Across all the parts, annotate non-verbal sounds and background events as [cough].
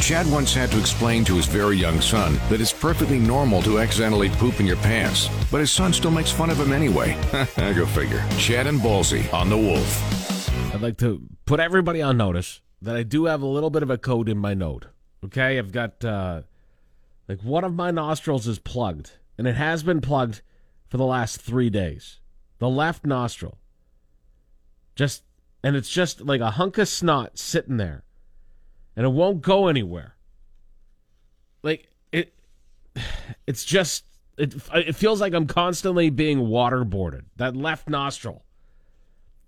Chad once had to explain to his very young son that it's perfectly normal to accidentally poop in your pants, but his son still makes fun of him anyway. I [laughs] go figure. Chad and Ballsy on The Wolf. I'd like to put everybody on notice that I do have a little bit of a code in my note. Okay, I've got uh, like one of my nostrils is plugged, and it has been plugged for the last three days. The left nostril. Just and it's just like a hunk of snot sitting there, and it won't go anywhere. Like it, [sighs] it's just it. It feels like I'm constantly being waterboarded. That left nostril.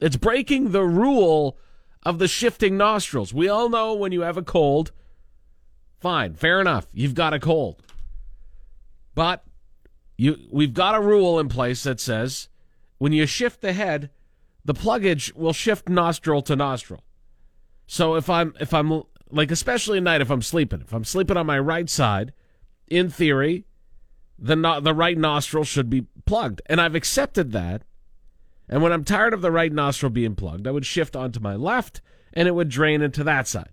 It's breaking the rule of the shifting nostrils. We all know when you have a cold, fine, fair enough, you've got a cold. But you we've got a rule in place that says when you shift the head, the pluggage will shift nostril to nostril. So if I'm if I'm like especially at night if I'm sleeping, if I'm sleeping on my right side, in theory, the no, the right nostril should be plugged. And I've accepted that. And when I'm tired of the right nostril being plugged, I would shift onto my left and it would drain into that side.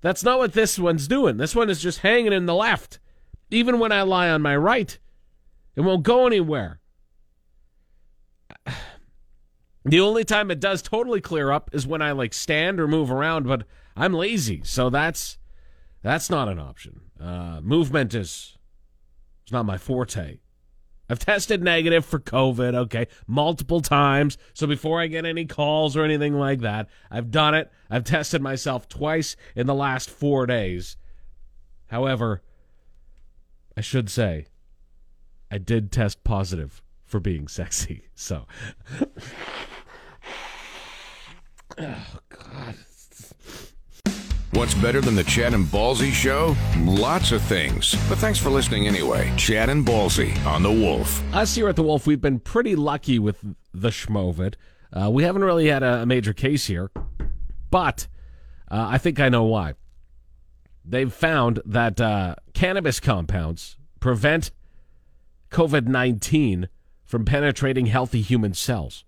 That's not what this one's doing. This one is just hanging in the left. Even when I lie on my right, it won't go anywhere. The only time it does totally clear up is when I like stand or move around, but I'm lazy, so that's that's not an option. Uh, movement is it's not my forte. I've tested negative for COVID, okay, multiple times. So before I get any calls or anything like that, I've done it. I've tested myself twice in the last four days. However, I should say, I did test positive for being [laughs] sexy. So. [laughs] oh, God. What's better than the Chad and Ballsy show? Lots of things. But thanks for listening anyway. Chad and Ballsy on The Wolf. Us here at The Wolf, we've been pretty lucky with the Schmovid. Uh, we haven't really had a, major case here, but uh, I think I know why. They've found that uh, cannabis compounds prevent COVID 19 from penetrating healthy human cells.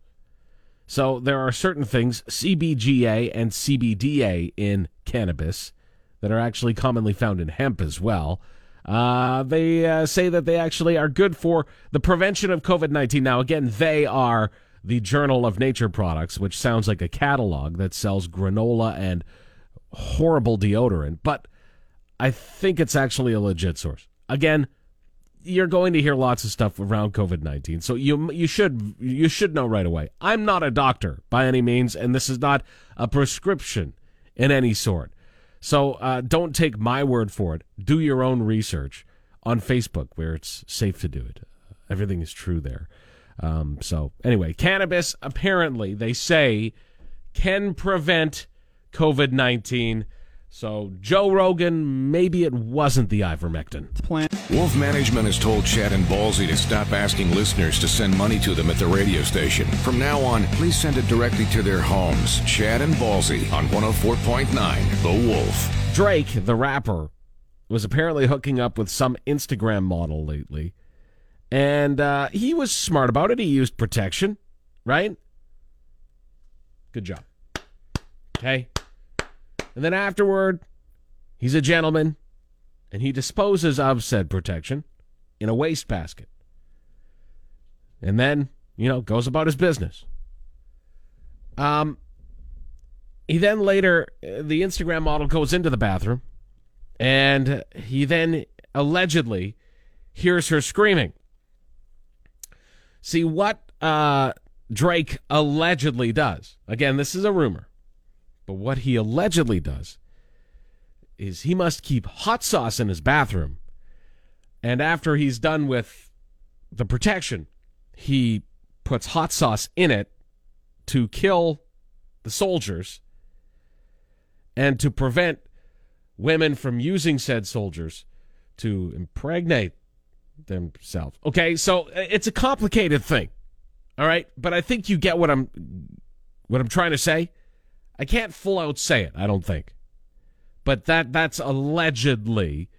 So there are certain things, CBGA and CBDA in cannabis, that are actually commonly found in hemp as well. Uh, they uh, say that they actually are good for the prevention of COVID 19. Now, again, they are the Journal of Nature Products, which sounds like a catalog that sells granola and horrible deodorant, but I think it's actually a legit source. Again, you're going to hear lots of stuff around COVID nineteen, so you you should you should know right away. I'm not a doctor by any means, and this is not a prescription in any sort. So uh, don't take my word for it. Do your own research on Facebook, where it's safe to do it. Everything is true there. Um, so anyway, cannabis apparently they say can prevent COVID nineteen. So, Joe Rogan, maybe it wasn't the ivermectin. Plan. Wolf Management has told Chad and Ballsy to stop asking listeners to send money to them at the radio station. From now on, please send it directly to their homes. Chad and Ballsy on 104.9 The Wolf. Drake, the rapper, was apparently hooking up with some Instagram model lately. And uh, he was smart about it. He used protection, right? Good job. Okay. And then afterward, he's a gentleman and he disposes of said protection in a wastebasket. And then, you know, goes about his business. Um, he then later, the Instagram model goes into the bathroom and he then allegedly hears her screaming. See, what uh, Drake allegedly does, again, this is a rumor but what he allegedly does is he must keep hot sauce in his bathroom. And after he's done with the protection, he puts hot sauce in it to kill the soldiers and to prevent women from using said soldiers to impregnate themselves. Okay, so uh, it's a complicated thing. All right, but I think you get what I'm what I'm trying to say. I can't full out say it, I don't think. But that that's allegedly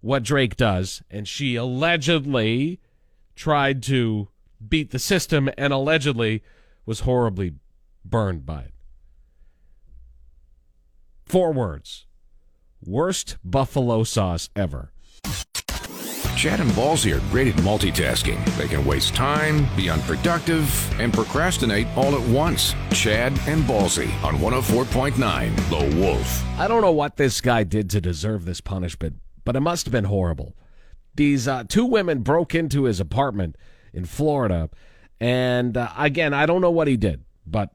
what Drake does, and she allegedly tried to beat the system and allegedly was horribly burned by it. Four words. worst buffalo sauce ever. Chad and Ballsy are great at multitasking. They can waste time, be unproductive, and procrastinate all at once. Chad and Ballsy on 104.9 The Wolf. I don't know what this guy did to deserve this punishment, but it must have been horrible. These uh, two women broke into his apartment in Florida, and uh, again, I don't know what he did, but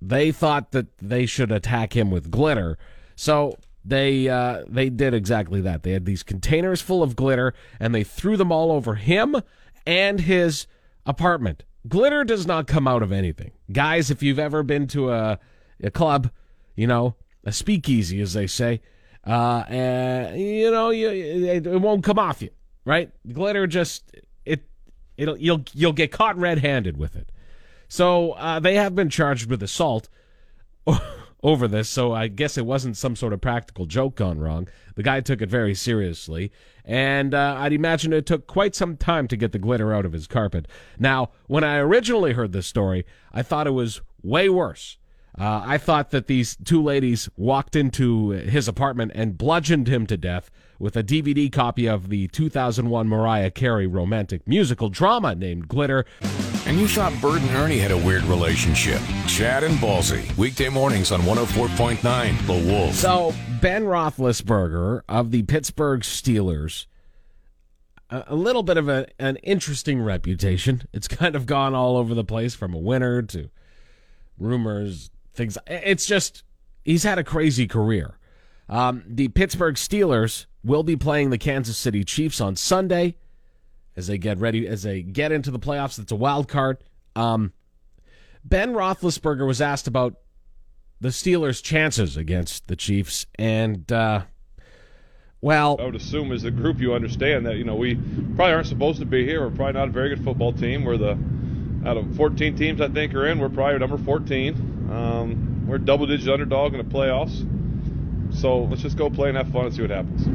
they thought that they should attack him with glitter. So they uh, they did exactly that. They had these containers full of glitter, and they threw them all over him and his apartment. Glitter does not come out of anything, guys. If you've ever been to a a club, you know a speakeasy, as they say, uh, and you know you, it, it won't come off you, right? Glitter just it it'll you'll you'll get caught red-handed with it. So uh, they have been charged with assault [laughs] over this, so I guess it wasn't some sort of practical joke gone wrong. The guy took it very seriously, and uh, I'd imagine it took quite some time to get the glitter out of his carpet. Now, when I originally heard this story, I thought it was way worse. Uh, I thought that these two ladies walked into his apartment and bludgeoned him to death with a DVD copy of the 2001 Mariah Carey romantic musical drama named Glitter. And you thought Bert and Ernie had a weird relationship. Chad and Ballsy, weekday mornings on 104.9 The Wolf. So, Ben Roethlisberger of the Pittsburgh Steelers, a, a little bit of a, an interesting reputation. It's kind of gone all over the place from a winner to rumors, things. It's just, he's had a crazy career. Um, the Pittsburgh Steelers will be playing the Kansas City Chiefs on Sunday as they get ready as they get into the playoffs. It's a wild card. Um, ben Roethlisberger was asked about the Steelers' chances against the Chiefs, and uh, well, I would assume as a group you understand that you know we probably aren't supposed to be here. We're probably not a very good football team. We're the out of 14 teams I think are in, we're probably number 14. Um, we're a double-digit underdog in the playoffs. So let's just go play and have fun and see what happens.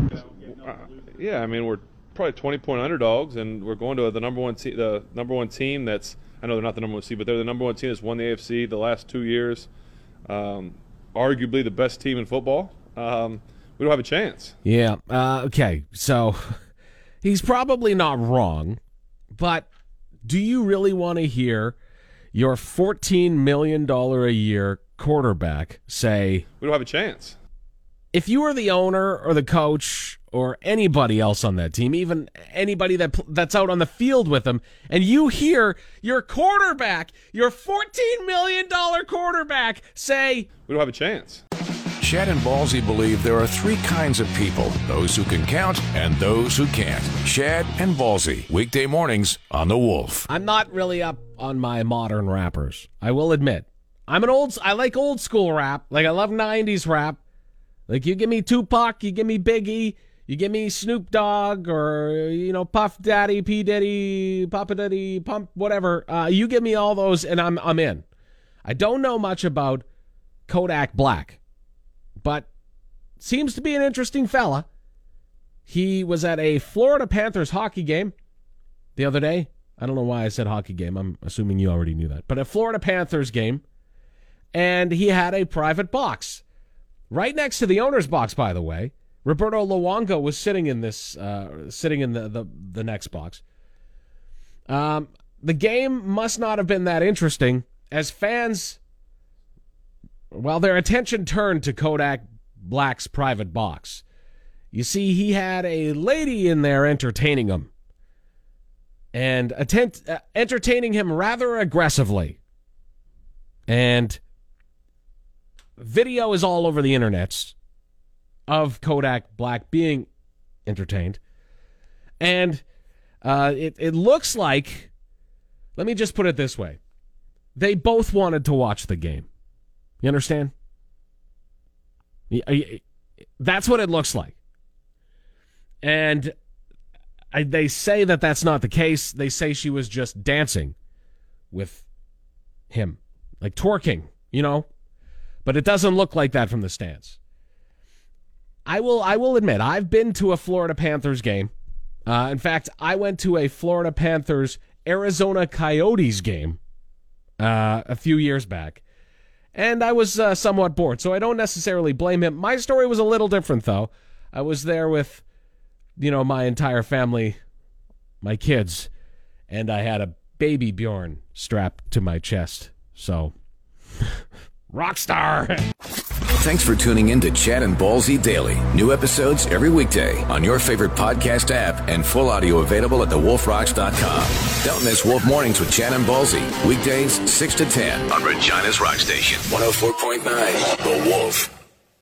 Uh, yeah, I mean we're probably 20 point underdogs, and we're going to the number one te- the number one team that's I know they're not the number one seed, but they're the number one team that's won the AFC the last two years. Um, arguably the best team in football. Um, we don't have a chance. Yeah. Uh, okay. So [laughs] he's probably not wrong, but do you really want to hear your $14 million a year quarterback say, We don't have a chance? If you were the owner or the coach or anybody else on that team, even anybody that that's out on the field with them, and you hear your quarterback, your $14 million quarterback say, We don't have a chance. Chad and Ballsy believe there are three kinds of people those who can count and those who can't. Chad and Ballsy, weekday mornings on The Wolf. I'm not really up on my modern rappers. I will admit. I'm an old, I like old school rap. Like, I love 90s rap. Like, you give me Tupac, you give me Biggie, you give me Snoop Dogg, or, you know, Puff Daddy, P. Diddy, Papa Daddy, Pump, whatever. Uh, you give me all those, and I'm, I'm in. I don't know much about Kodak Black, but seems to be an interesting fella. He was at a Florida Panthers hockey game the other day. I don't know why I said hockey game. I'm assuming you already knew that. But a Florida Panthers game, and he had a private box right next to the owner's box. By the way, Roberto Luongo was sitting in this, uh, sitting in the, the the next box. Um, the game must not have been that interesting as fans. Well, their attention turned to Kodak Black's private box. You see, he had a lady in there entertaining him and uh, entertaining him rather aggressively. And video is all over the internet of Kodak Black being entertained. And uh, it, it looks like, let me just put it this way they both wanted to watch the game. You understand? That's what it looks like. And I, they say that that's not the case. They say she was just dancing with him, like twerking, you know? But it doesn't look like that from the stands. I will I will admit I've been to a Florida Panthers game. Uh, in fact, I went to a Florida Panthers Arizona Coyotes game uh, a few years back, and I was uh, somewhat bored. So I don't necessarily blame him. My story was a little different though. I was there with, you know, my entire family, my kids, and I had a baby Bjorn strapped to my chest. So, [laughs] rock star. [laughs] Thanks for tuning in to Chad and Ballsy Daily. New episodes every weekday on your favorite podcast app and full audio available at thewolfrocks.com. Don't miss Wolf Mornings with Chad and Ballsy. Weekdays 6 to 10 on Regina's Rock Station. 104.9 The Wolf.